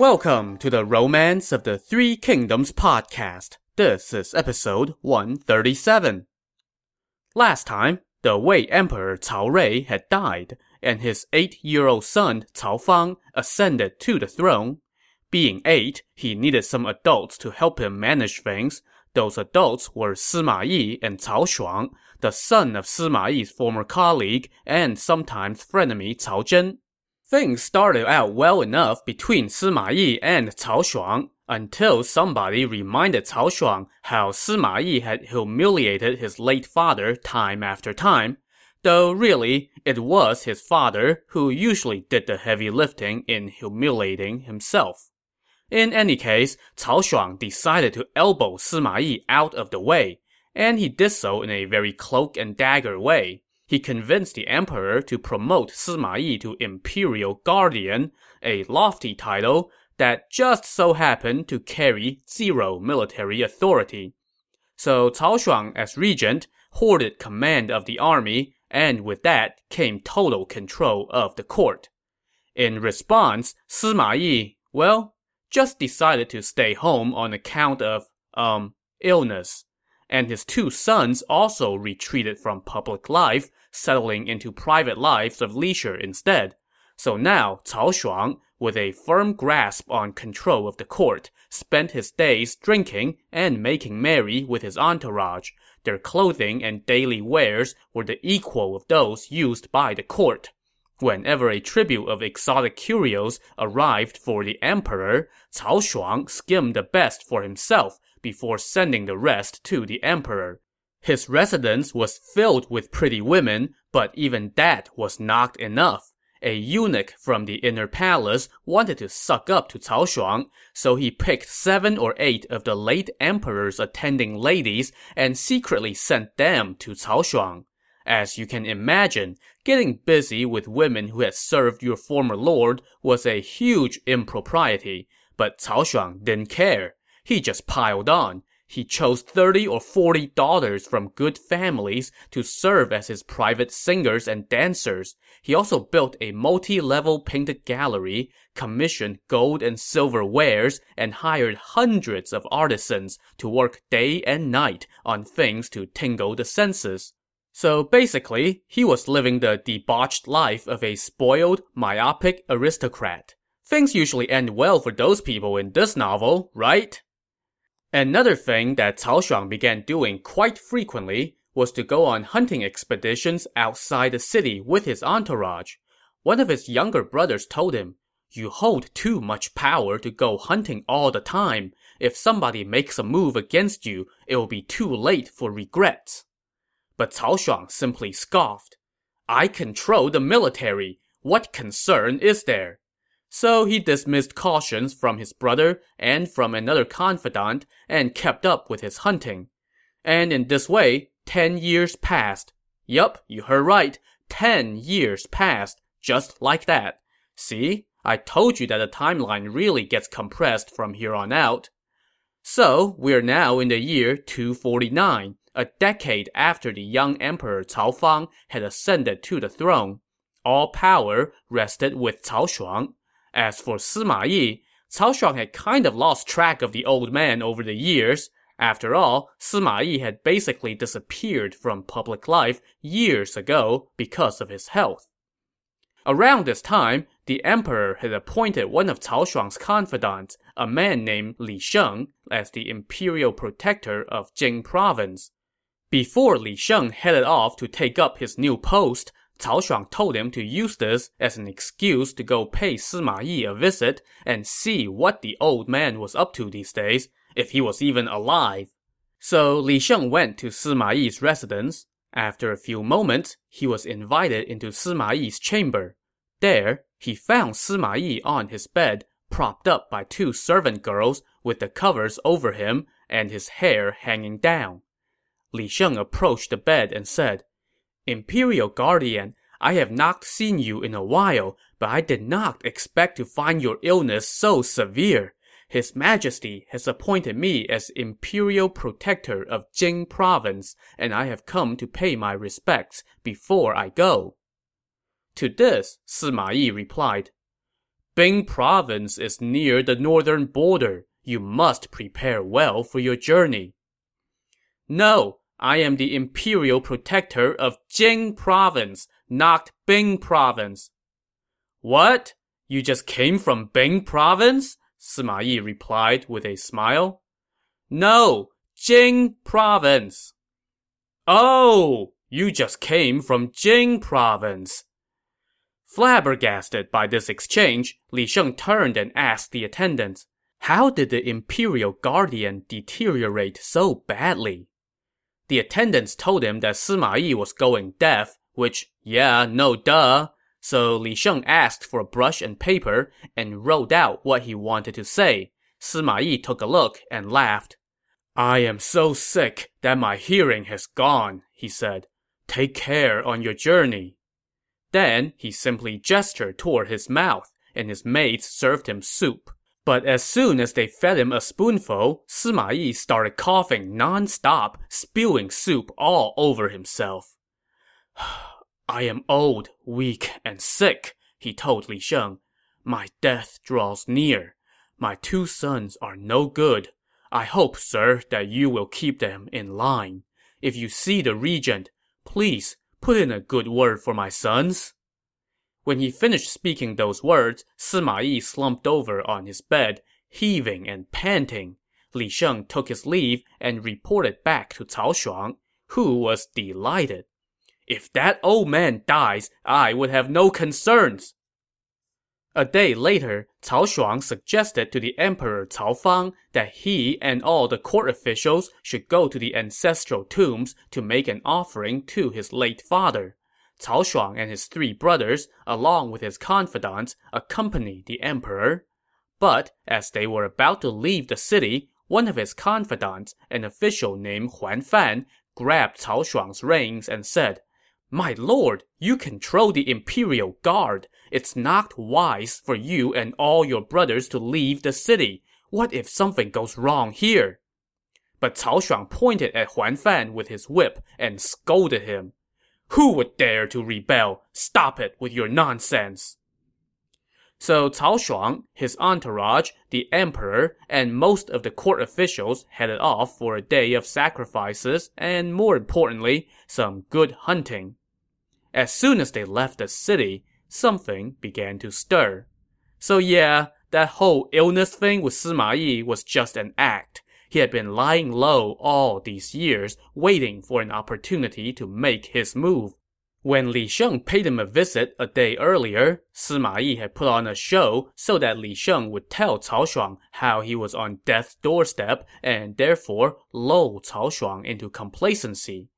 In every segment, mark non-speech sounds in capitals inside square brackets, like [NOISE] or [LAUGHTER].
Welcome to the Romance of the Three Kingdoms podcast. This is episode 137. Last time, the Wei Emperor Cao Rui had died, and his eight-year-old son Cao Fang ascended to the throne. Being eight, he needed some adults to help him manage things. Those adults were Sima Yi and Cao Shuang, the son of Sima Yi's former colleague and sometimes frenemy Cao Zhen. Things started out well enough between Sima Yi and Cao Shuang until somebody reminded Cao Shuang how Sima Yi had humiliated his late father time after time, though really, it was his father who usually did the heavy lifting in humiliating himself. In any case, Cao Shuang decided to elbow Sima Yi out of the way, and he did so in a very cloak and dagger way he convinced the emperor to promote Sima Yi to Imperial Guardian, a lofty title that just so happened to carry zero military authority. So Cao Shuang, as regent, hoarded command of the army, and with that came total control of the court. In response, Sima Yi, well, just decided to stay home on account of, um, illness and his two sons also retreated from public life, settling into private lives of leisure instead. So now, Cao Shuang, with a firm grasp on control of the court, spent his days drinking and making merry with his entourage. Their clothing and daily wares were the equal of those used by the court. Whenever a tribute of exotic curios arrived for the emperor, Cao Shuang skimmed the best for himself before sending the rest to the emperor. His residence was filled with pretty women, but even that was not enough. A eunuch from the inner palace wanted to suck up to Cao Shuang, so he picked seven or eight of the late emperor's attending ladies and secretly sent them to Cao Shuang. As you can imagine, getting busy with women who had served your former lord was a huge impropriety, but Cao Shuang didn't care. He just piled on. He chose 30 or 40 daughters from good families to serve as his private singers and dancers. He also built a multi-level painted gallery, commissioned gold and silver wares, and hired hundreds of artisans to work day and night on things to tingle the senses. So basically, he was living the debauched life of a spoiled, myopic aristocrat. Things usually end well for those people in this novel, right? Another thing that Cao Shuang began doing quite frequently was to go on hunting expeditions outside the city with his entourage. One of his younger brothers told him, You hold too much power to go hunting all the time. If somebody makes a move against you, it will be too late for regrets. But Cao Shuang simply scoffed. I control the military. What concern is there? So he dismissed cautions from his brother and from another confidant and kept up with his hunting. And in this way, ten years passed. Yup, you heard right. Ten years passed. Just like that. See? I told you that the timeline really gets compressed from here on out. So, we're now in the year 249, a decade after the young emperor Cao Fang had ascended to the throne. All power rested with Cao Shuang. As for Sima Yi, Cao Shuang had kind of lost track of the old man over the years. After all, Sima Yi had basically disappeared from public life years ago because of his health. Around this time, the emperor had appointed one of Cao Shuang's confidants, a man named Li Sheng, as the imperial protector of Jing province. Before Li Sheng headed off to take up his new post, Cao Shuang told him to use this as an excuse to go pay Sima Yi a visit and see what the old man was up to these days, if he was even alive. So Li Sheng went to Sima Yi's residence. After a few moments, he was invited into Sima Yi's chamber. There, he found Sima Yi on his bed, propped up by two servant girls with the covers over him and his hair hanging down. Li Sheng approached the bed and said, Imperial Guardian, I have not seen you in a while, but I did not expect to find your illness so severe. His Majesty has appointed me as Imperial Protector of Jing Province, and I have come to pay my respects before I go. To this, Sima Yi replied, Bing province is near the northern border. You must prepare well for your journey. No, I am the imperial protector of Jing province, not Bing province. What? You just came from Bing province? Sima Yi replied with a smile. No, Jing province. Oh, you just came from Jing province. Flabbergasted by this exchange, Li Sheng turned and asked the attendants, How did the imperial guardian deteriorate so badly? The attendants told him that Sima Yi was going deaf, which, yeah, no duh. So Li Sheng asked for a brush and paper and wrote out what he wanted to say. Sima Yi took a look and laughed. I am so sick that my hearing has gone, he said. Take care on your journey. Then he simply gestured toward his mouth, and his maids served him soup. But as soon as they fed him a spoonful, Sima Yi started coughing nonstop, spewing soup all over himself. [SIGHS] I am old, weak, and sick, he told Li Sheng. My death draws near. My two sons are no good. I hope, sir, that you will keep them in line. If you see the regent, please put in a good word for my sons. When he finished speaking those words, Sima Yi slumped over on his bed, heaving and panting. Li Sheng took his leave and reported back to Cao Shuang, who was delighted. If that old man dies, I would have no concerns. A day later, Cao Shuang suggested to the Emperor Cao Fang that he and all the court officials should go to the ancestral tombs to make an offering to his late father. Cao Shuang and his three brothers, along with his confidants, accompanied the emperor. But as they were about to leave the city, one of his confidants, an official named Huan Fan, grabbed Cao Shuang's reins and said, my lord, you control the imperial guard. It's not wise for you and all your brothers to leave the city. What if something goes wrong here? But Cao Shuang pointed at Huan Fan with his whip and scolded him. Who would dare to rebel? Stop it with your nonsense. So Cao Shuang, his entourage, the emperor, and most of the court officials headed off for a day of sacrifices and, more importantly, some good hunting. As soon as they left the city, something began to stir. So yeah, that whole illness thing with Sima Yi was just an act. He had been lying low all these years, waiting for an opportunity to make his move. When Li Sheng paid him a visit a day earlier, Sima Yi had put on a show so that Li Sheng would tell Cao Shuang how he was on death's doorstep and therefore lull Cao Shuang into complacency.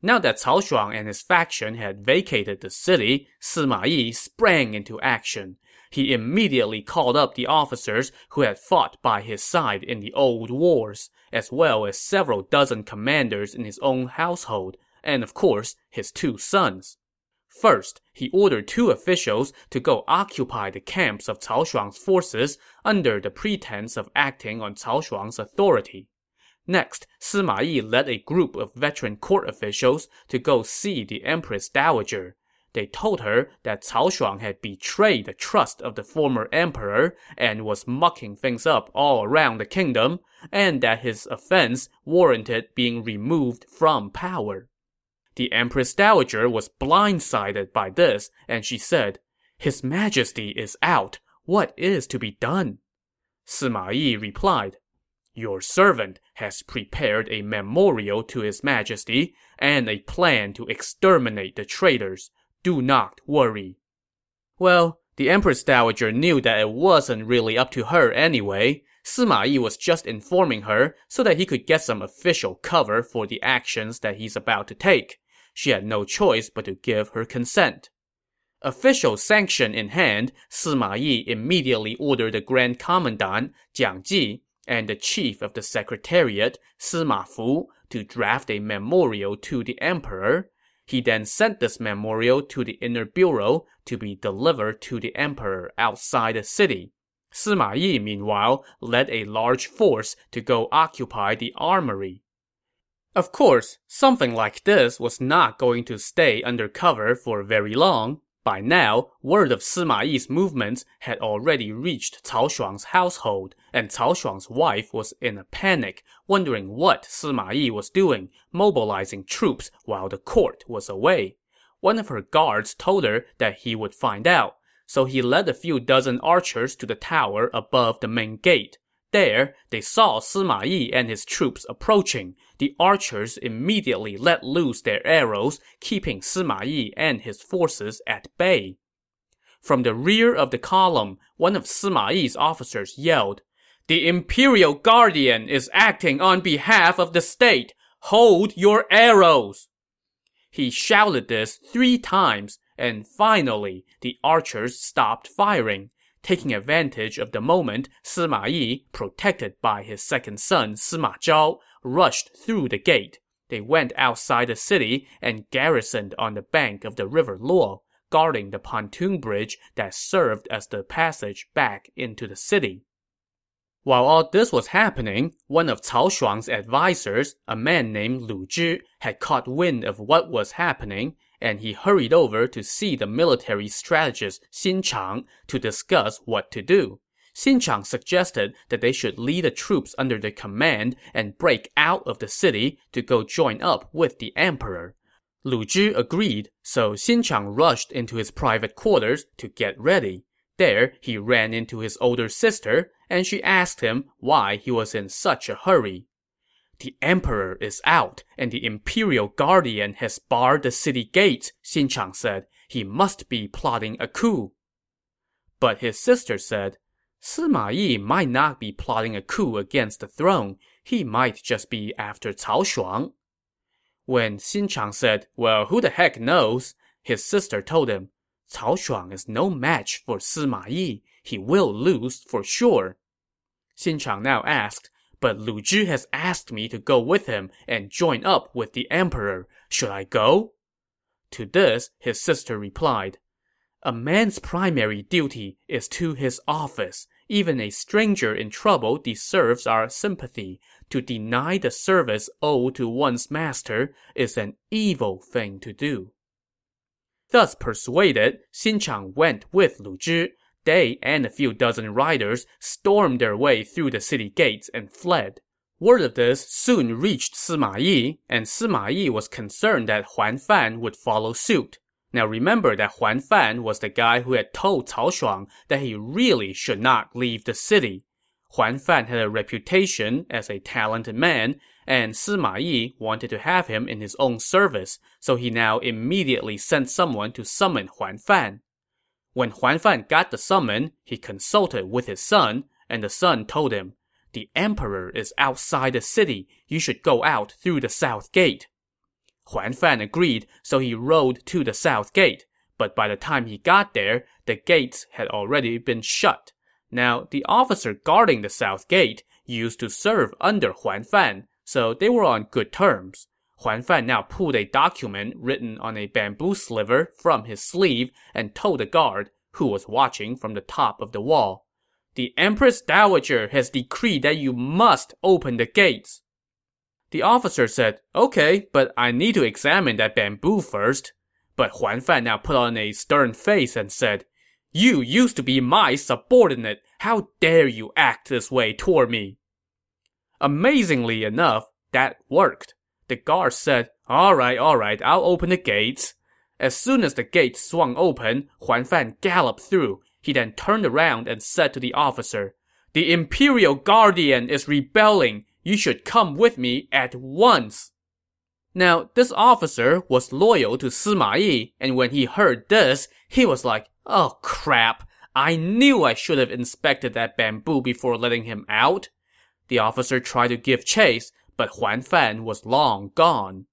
Now that Cao Shuang and his faction had vacated the city, Sima Yi sprang into action. He immediately called up the officers who had fought by his side in the old wars, as well as several dozen commanders in his own household, and of course, his two sons. First, he ordered two officials to go occupy the camps of Cao Shuang's forces under the pretense of acting on Cao Shuang's authority. Next, Sima Yi led a group of veteran court officials to go see the Empress Dowager. They told her that Cao Shuang had betrayed the trust of the former emperor and was mucking things up all around the kingdom, and that his offense warranted being removed from power. The Empress Dowager was blindsided by this, and she said, His Majesty is out. What is to be done? Sima Yi replied, your servant has prepared a memorial to his majesty and a plan to exterminate the traitors. Do not worry. Well, the Empress Dowager knew that it wasn't really up to her anyway. Sima Yi was just informing her so that he could get some official cover for the actions that he's about to take. She had no choice but to give her consent. Official sanction in hand, Sima Yi immediately ordered the Grand Commandant, Jiang Ji, and the chief of the secretariat, Sima Fu, to draft a memorial to the emperor. He then sent this memorial to the inner bureau to be delivered to the emperor outside the city. Sima Yi, meanwhile, led a large force to go occupy the armory. Of course, something like this was not going to stay under cover for very long. By now, word of Sima Yi's movements had already reached Cao Shuang's household, and Cao Shuang's wife was in a panic, wondering what Sima Yi was doing, mobilizing troops while the court was away. One of her guards told her that he would find out, so he led a few dozen archers to the tower above the main gate. There, they saw Sima Yi and his troops approaching. The archers immediately let loose their arrows, keeping Sima Yi and his forces at bay. From the rear of the column, one of Sima Yi's officers yelled, The Imperial Guardian is acting on behalf of the state! Hold your arrows! He shouted this three times, and finally, the archers stopped firing. Taking advantage of the moment, Sima Yi, protected by his second son Sima Zhao, rushed through the gate. They went outside the city and garrisoned on the bank of the river Luo, guarding the pontoon bridge that served as the passage back into the city. While all this was happening, one of Cao Shuang's advisers, a man named Lu Zhi, had caught wind of what was happening and he hurried over to see the military strategist Xin Chang to discuss what to do. Xin Chang suggested that they should lead the troops under their command and break out of the city to go join up with the emperor. Lu Zhi agreed, so Xin Chang rushed into his private quarters to get ready. There, he ran into his older sister, and she asked him why he was in such a hurry. The emperor is out, and the imperial guardian has barred the city gates, Xin Chang said. He must be plotting a coup. But his sister said, Sima Yi might not be plotting a coup against the throne. He might just be after Cao Shuang. When Xin Chang said, well, who the heck knows, his sister told him, Cao Shuang is no match for Sima Yi. He will lose for sure. Xin Chang now asked, but Lu Zhi has asked me to go with him and join up with the emperor. Should I go? To this, his sister replied, A man's primary duty is to his office. Even a stranger in trouble deserves our sympathy. To deny the service owed to one's master is an evil thing to do. Thus persuaded, Xin Chang went with Lu Zhi, they and a few dozen riders stormed their way through the city gates and fled. Word of this soon reached Sima Yi, and Sima Yi was concerned that Huan Fan would follow suit. Now remember that Huan Fan was the guy who had told Cao Shuang that he really should not leave the city. Huan Fan had a reputation as a talented man, and Sima Yi wanted to have him in his own service, so he now immediately sent someone to summon Huan Fan. When Huan Fan got the summon, he consulted with his son, and the son told him, The emperor is outside the city. You should go out through the south gate. Huan Fan agreed, so he rode to the south gate. But by the time he got there, the gates had already been shut. Now, the officer guarding the south gate used to serve under Huan Fan, so they were on good terms. Huan Fan now pulled a document written on a bamboo sliver from his sleeve and told the guard, who was watching from the top of the wall, The Empress Dowager has decreed that you must open the gates. The officer said, Okay, but I need to examine that bamboo first. But Huan Fan now put on a stern face and said, You used to be my subordinate. How dare you act this way toward me? Amazingly enough, that worked. The guard said, All right, all right, I'll open the gates. As soon as the gates swung open, Huan Fan galloped through. He then turned around and said to the officer, The Imperial Guardian is rebelling. You should come with me at once. Now, this officer was loyal to Sima Yi, and when he heard this, he was like, Oh crap, I knew I should have inspected that bamboo before letting him out. The officer tried to give chase, but Huan Fan was long gone.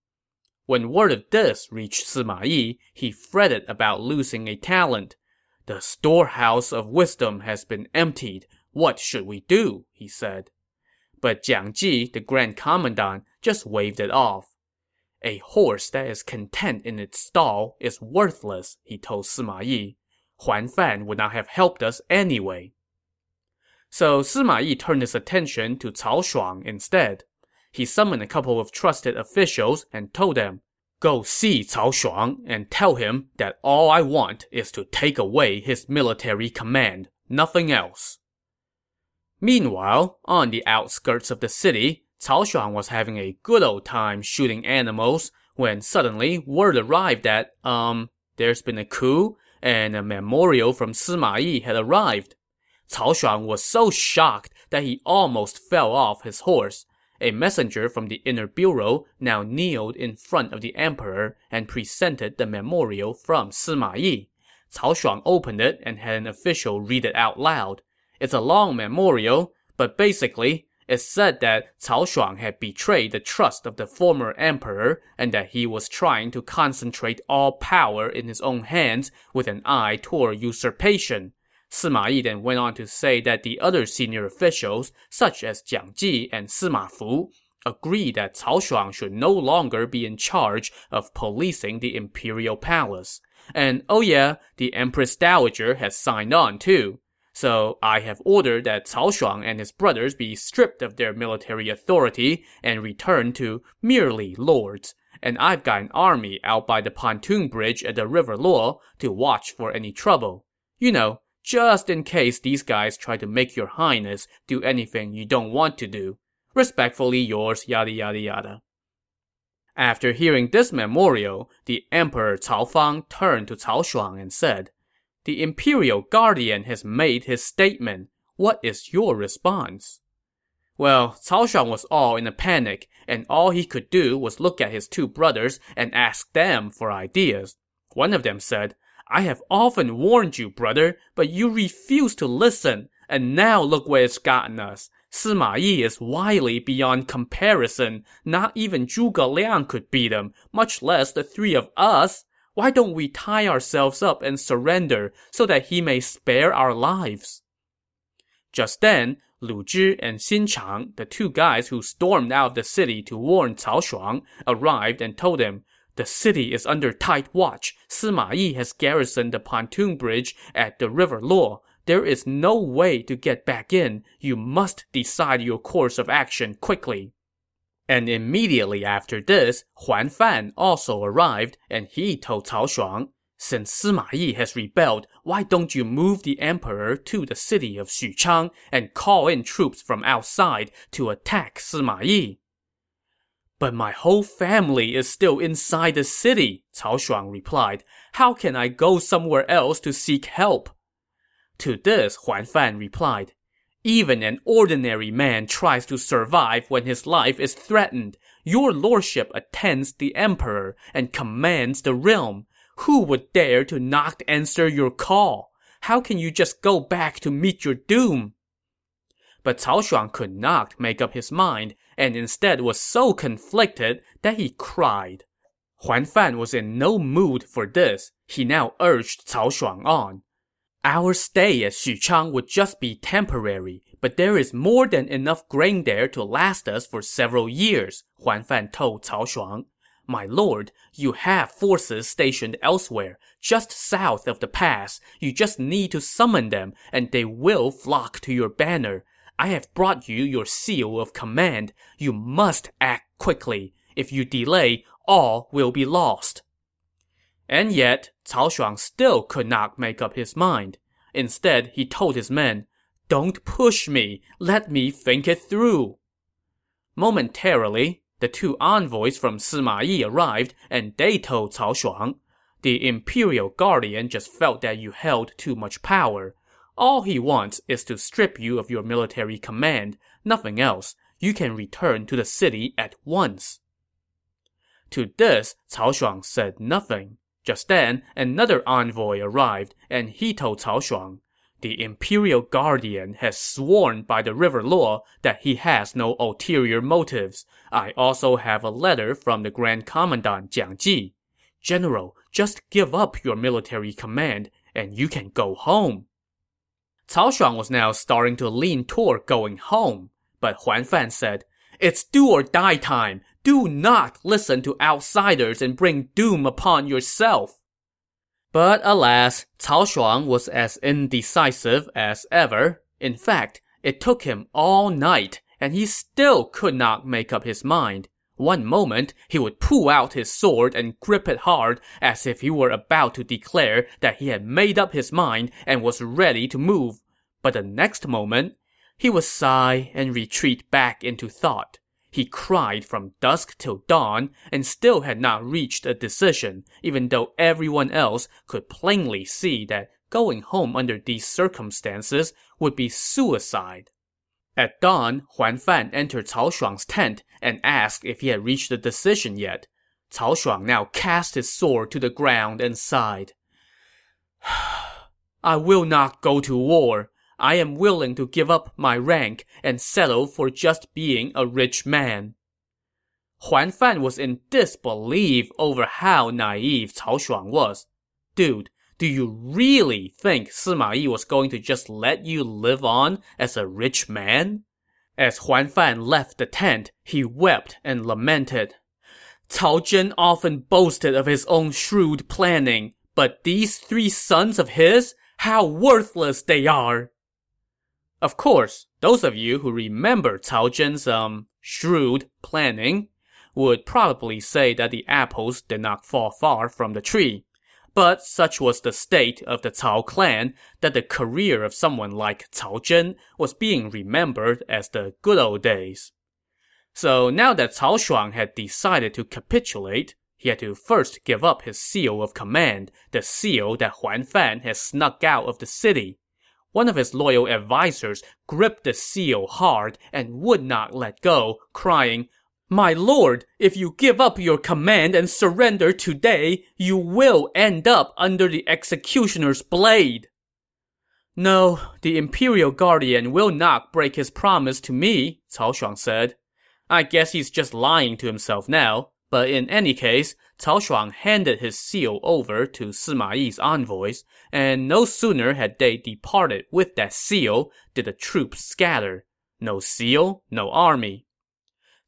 When word of this reached Sima Yi, he fretted about losing a talent. The storehouse of wisdom has been emptied. What should we do? he said. But Jiang Ji, the grand commandant, just waved it off. A horse that is content in its stall is worthless, he told Sima Yi. Huan Fan would not have helped us anyway. So Sima Yi turned his attention to Cao Shuang instead he summoned a couple of trusted officials and told them, Go see Cao Shuang and tell him that all I want is to take away his military command, nothing else. Meanwhile, on the outskirts of the city, Cao Shuang was having a good old time shooting animals when suddenly word arrived that, um, there's been a coup and a memorial from Sima Yi had arrived. Cao Shuang was so shocked that he almost fell off his horse. A messenger from the inner bureau now kneeled in front of the emperor and presented the memorial from Sima Yi. Cao Shuang opened it and had an official read it out loud. It's a long memorial, but basically, it said that Cao Shuang had betrayed the trust of the former emperor and that he was trying to concentrate all power in his own hands with an eye toward usurpation. Sima Yi then went on to say that the other senior officials, such as Jiang Ji and Sima Fu, agreed that Cao Shuang should no longer be in charge of policing the imperial palace. And oh yeah, the Empress Dowager has signed on too. So I have ordered that Cao Shuang and his brothers be stripped of their military authority and returned to merely lords. And I've got an army out by the pontoon bridge at the River Luo to watch for any trouble. You know, just in case these guys try to make your highness do anything you don't want to do. Respectfully yours, yada yada yada. After hearing this memorial, the Emperor Cao Fang turned to Cao Shuang and said, The Imperial Guardian has made his statement. What is your response? Well, Cao Shuang was all in a panic, and all he could do was look at his two brothers and ask them for ideas. One of them said, I have often warned you, brother, but you refuse to listen, and now look where it's gotten us. Sima Yi is wily beyond comparison. Not even Zhuge Liang could beat him, much less the three of us. Why don't we tie ourselves up and surrender so that he may spare our lives? Just then, Lu Zhi and Xin Chang, the two guys who stormed out of the city to warn Cao Shuang, arrived and told him, the city is under tight watch. Sima Yi has garrisoned the pontoon bridge at the river Luo. There is no way to get back in. You must decide your course of action quickly. And immediately after this, Huan Fan also arrived, and he told Cao Shuang, Since Sima Yi has rebelled, why don't you move the emperor to the city of Xuchang and call in troops from outside to attack Sima Yi? But my whole family is still inside the city, Cao Shuang replied. How can I go somewhere else to seek help? To this, Huan Fan replied, Even an ordinary man tries to survive when his life is threatened. Your lordship attends the emperor and commands the realm. Who would dare to not answer your call? How can you just go back to meet your doom? But Cao Shuang could not make up his mind, and instead was so conflicted that he cried. Huan Fan was in no mood for this. He now urged Cao Shuang on. Our stay at Xuchang would just be temporary, but there is more than enough grain there to last us for several years, Huan Fan told Cao Shuang. My lord, you have forces stationed elsewhere, just south of the pass. You just need to summon them, and they will flock to your banner. I have brought you your seal of command. You must act quickly. If you delay, all will be lost. And yet, Cao Shuang still could not make up his mind. Instead, he told his men, Don't push me. Let me think it through. Momentarily, the two envoys from Sima Yi arrived, and they told Cao Shuang, The imperial guardian just felt that you held too much power. All he wants is to strip you of your military command, nothing else. You can return to the city at once. To this, Cao Shuang said nothing. Just then, another envoy arrived, and he told Cao Shuang, The imperial guardian has sworn by the river Luo that he has no ulterior motives. I also have a letter from the Grand Commandant Jiang Ji. General, just give up your military command, and you can go home. Cao Shuang was now starting to lean toward going home. But Huan Fan said, It's do or die time. Do not listen to outsiders and bring doom upon yourself. But alas, Cao Shuang was as indecisive as ever. In fact, it took him all night, and he still could not make up his mind. One moment, he would pull out his sword and grip it hard as if he were about to declare that he had made up his mind and was ready to move. But the next moment, he would sigh and retreat back into thought. He cried from dusk till dawn and still had not reached a decision, even though everyone else could plainly see that going home under these circumstances would be suicide. At dawn, Huan Fan entered Cao Shuang's tent and asked if he had reached a decision yet. Cao Shuang now cast his sword to the ground and sighed. [SIGHS] I will not go to war. I am willing to give up my rank and settle for just being a rich man. Huan Fan was in disbelief over how naive Cao Shuang was. Dude, do you really think Sima Yi was going to just let you live on as a rich man? As Huan Fan left the tent, he wept and lamented. Cao Zhen often boasted of his own shrewd planning, but these three sons of his, how worthless they are! Of course, those of you who remember Cao Zhen's, um, shrewd planning would probably say that the apples did not fall far from the tree. But such was the state of the Cao clan that the career of someone like Cao Zhen was being remembered as the good old days. So now that Cao Shuang had decided to capitulate, he had to first give up his seal of command, the seal that Huan Fan had snuck out of the city. One of his loyal advisers gripped the seal hard and would not let go, crying, my lord, if you give up your command and surrender today, you will end up under the executioner's blade. No, the imperial guardian will not break his promise to me, Cao Shuang said. I guess he's just lying to himself now, but in any case, Cao Shuang handed his seal over to Sima Yi's envoys, and no sooner had they departed with that seal did the troops scatter. No seal, no army.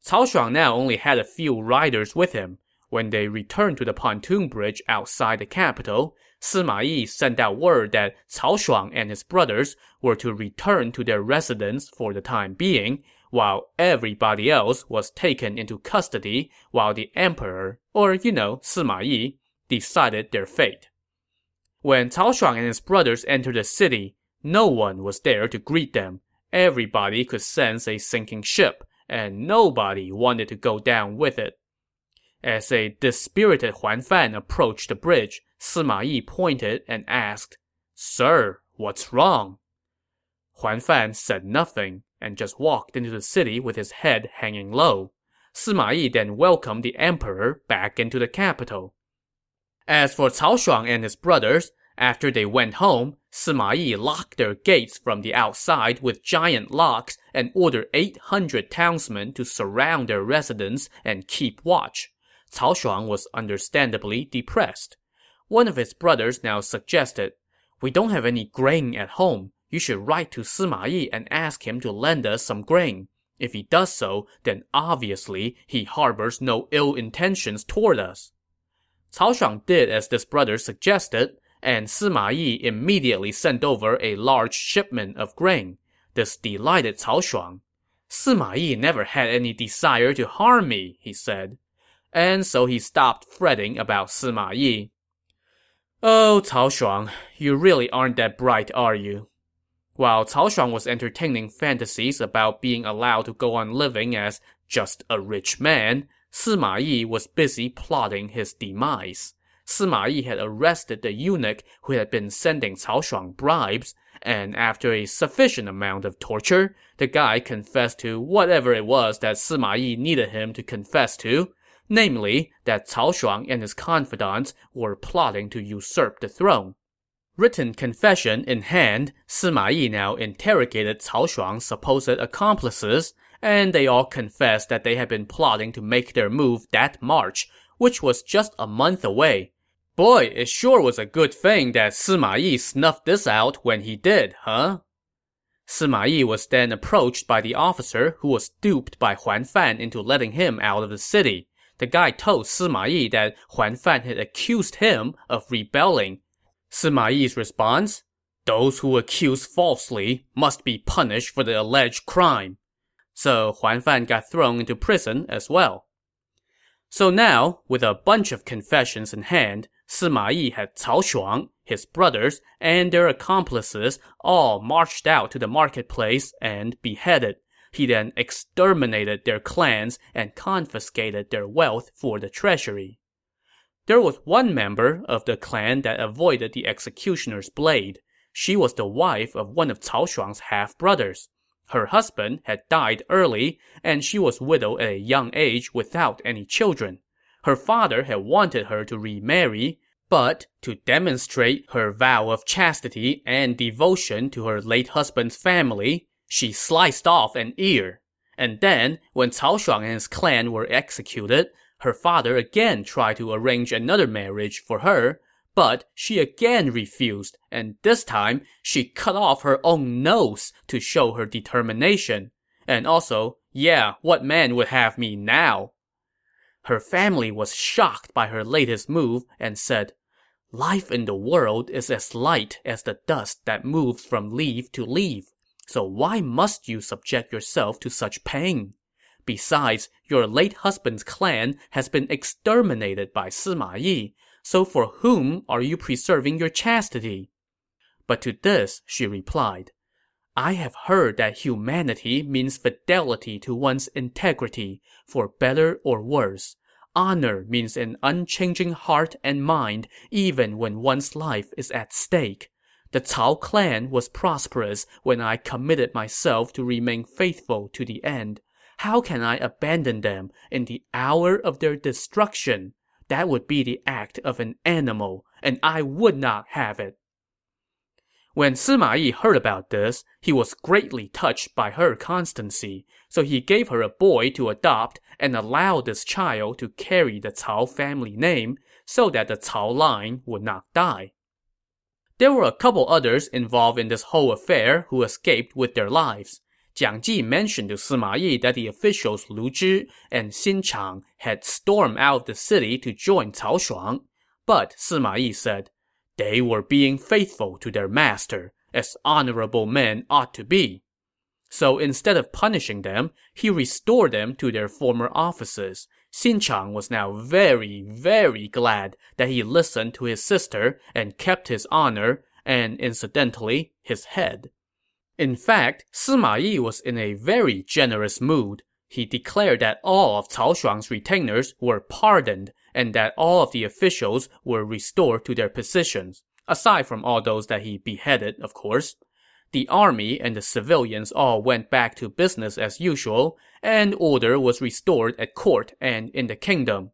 Cao Shuang now only had a few riders with him. When they returned to the pontoon bridge outside the capital, Sima Yi sent out word that Cao Shuang and his brothers were to return to their residence for the time being, while everybody else was taken into custody while the emperor, or you know, Sima Yi, decided their fate. When Cao Shuang and his brothers entered the city, no one was there to greet them. Everybody could sense a sinking ship, and nobody wanted to go down with it. As a dispirited Huan Fan approached the bridge, Sima Yi pointed and asked, Sir, what's wrong? Huan Fan said nothing and just walked into the city with his head hanging low. Sima Yi then welcomed the emperor back into the capital. As for Cao Shuang and his brothers, after they went home, Sima Yi locked their gates from the outside with giant locks and ordered 800 townsmen to surround their residence and keep watch. Cao Shuang was understandably depressed. One of his brothers now suggested, We don't have any grain at home. You should write to Sima Yi and ask him to lend us some grain. If he does so, then obviously he harbors no ill intentions toward us. Cao Shuang did as this brother suggested, and Sima Yi immediately sent over a large shipment of grain. This delighted Cao Shuang. Sima Yi never had any desire to harm me, he said. And so he stopped fretting about Sima Yi. Oh, Cao Shuang, you really aren't that bright, are you? While Cao Shuang was entertaining fantasies about being allowed to go on living as just a rich man, Sima Yi was busy plotting his demise. Sima Yi had arrested the eunuch who had been sending Cao Shuang bribes, and after a sufficient amount of torture, the guy confessed to whatever it was that Sima Yi needed him to confess to, namely that Cao Shuang and his confidants were plotting to usurp the throne. Written confession in hand, Sima Yi now interrogated Cao Shuang's supposed accomplices, and they all confessed that they had been plotting to make their move that March, which was just a month away. Boy, it sure was a good thing that Sima Yi snuffed this out when he did, huh? Sima Yi was then approached by the officer who was duped by Huan Fan into letting him out of the city. The guy told Sima Yi that Huan Fan had accused him of rebelling. Sima Yi's response? Those who accuse falsely must be punished for the alleged crime. So Huan Fan got thrown into prison as well. So now, with a bunch of confessions in hand, Sima Yi had Cao Shuang, his brothers, and their accomplices all marched out to the marketplace and beheaded. He then exterminated their clans and confiscated their wealth for the treasury. There was one member of the clan that avoided the executioner's blade. She was the wife of one of Cao Shuang's half-brothers. Her husband had died early, and she was widowed at a young age without any children. Her father had wanted her to remarry, but to demonstrate her vow of chastity and devotion to her late husband's family, she sliced off an ear. And then, when Cao Shuang and his clan were executed, her father again tried to arrange another marriage for her, but she again refused, and this time she cut off her own nose to show her determination. And also, yeah, what man would have me now? Her family was shocked by her latest move and said, Life in the world is as light as the dust that moves from leaf to leaf. So why must you subject yourself to such pain? Besides, your late husband's clan has been exterminated by Sima Yi, so for whom are you preserving your chastity? But to this she replied, I have heard that humanity means fidelity to one's integrity, for better or worse. Honor means an unchanging heart and mind even when one's life is at stake. The Cao clan was prosperous when I committed myself to remain faithful to the end. How can I abandon them in the hour of their destruction? That would be the act of an animal, and I would not have it. When Sima Yi heard about this, he was greatly touched by her constancy, so he gave her a boy to adopt and allowed this child to carry the Cao family name so that the Cao line would not die. There were a couple others involved in this whole affair who escaped with their lives. Jiang Ji mentioned to Sima Yi that the officials Lu Zhi and Xin Chang had stormed out of the city to join Cao Shuang. But Sima Yi said, they were being faithful to their master, as honorable men ought to be. So instead of punishing them, he restored them to their former offices. Xin Chang was now very, very glad that he listened to his sister and kept his honor, and incidentally, his head. In fact, Sima Yi was in a very generous mood. He declared that all of Cao Shuang's retainers were pardoned, and that all of the officials were restored to their positions, aside from all those that he beheaded, of course. The army and the civilians all went back to business as usual, and order was restored at court and in the kingdom.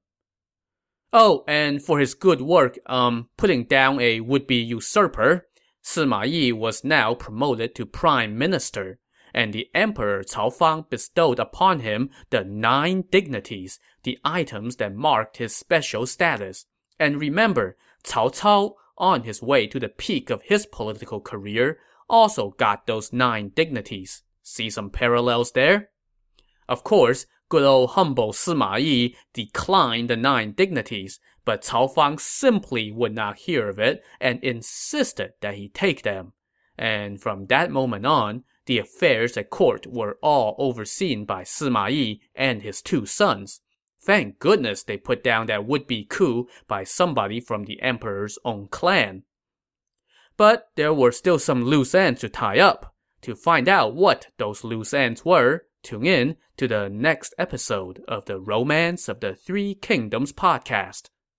Oh, and for his good work, um, putting down a would-be usurper, Sima Yi was now promoted to prime minister, and the emperor Cao Fang bestowed upon him the nine dignities, the items that marked his special status. And remember, Cao Cao, on his way to the peak of his political career, also got those nine dignities. See some parallels there? Of course, good old humble Sima Yi declined the nine dignities, but Cao Fang simply would not hear of it and insisted that he take them. And from that moment on, the affairs at court were all overseen by Sima Yi and his two sons. Thank goodness they put down that would-be coup by somebody from the emperor's own clan. But there were still some loose ends to tie up. To find out what those loose ends were, tune in to the next episode of the Romance of the Three Kingdoms podcast.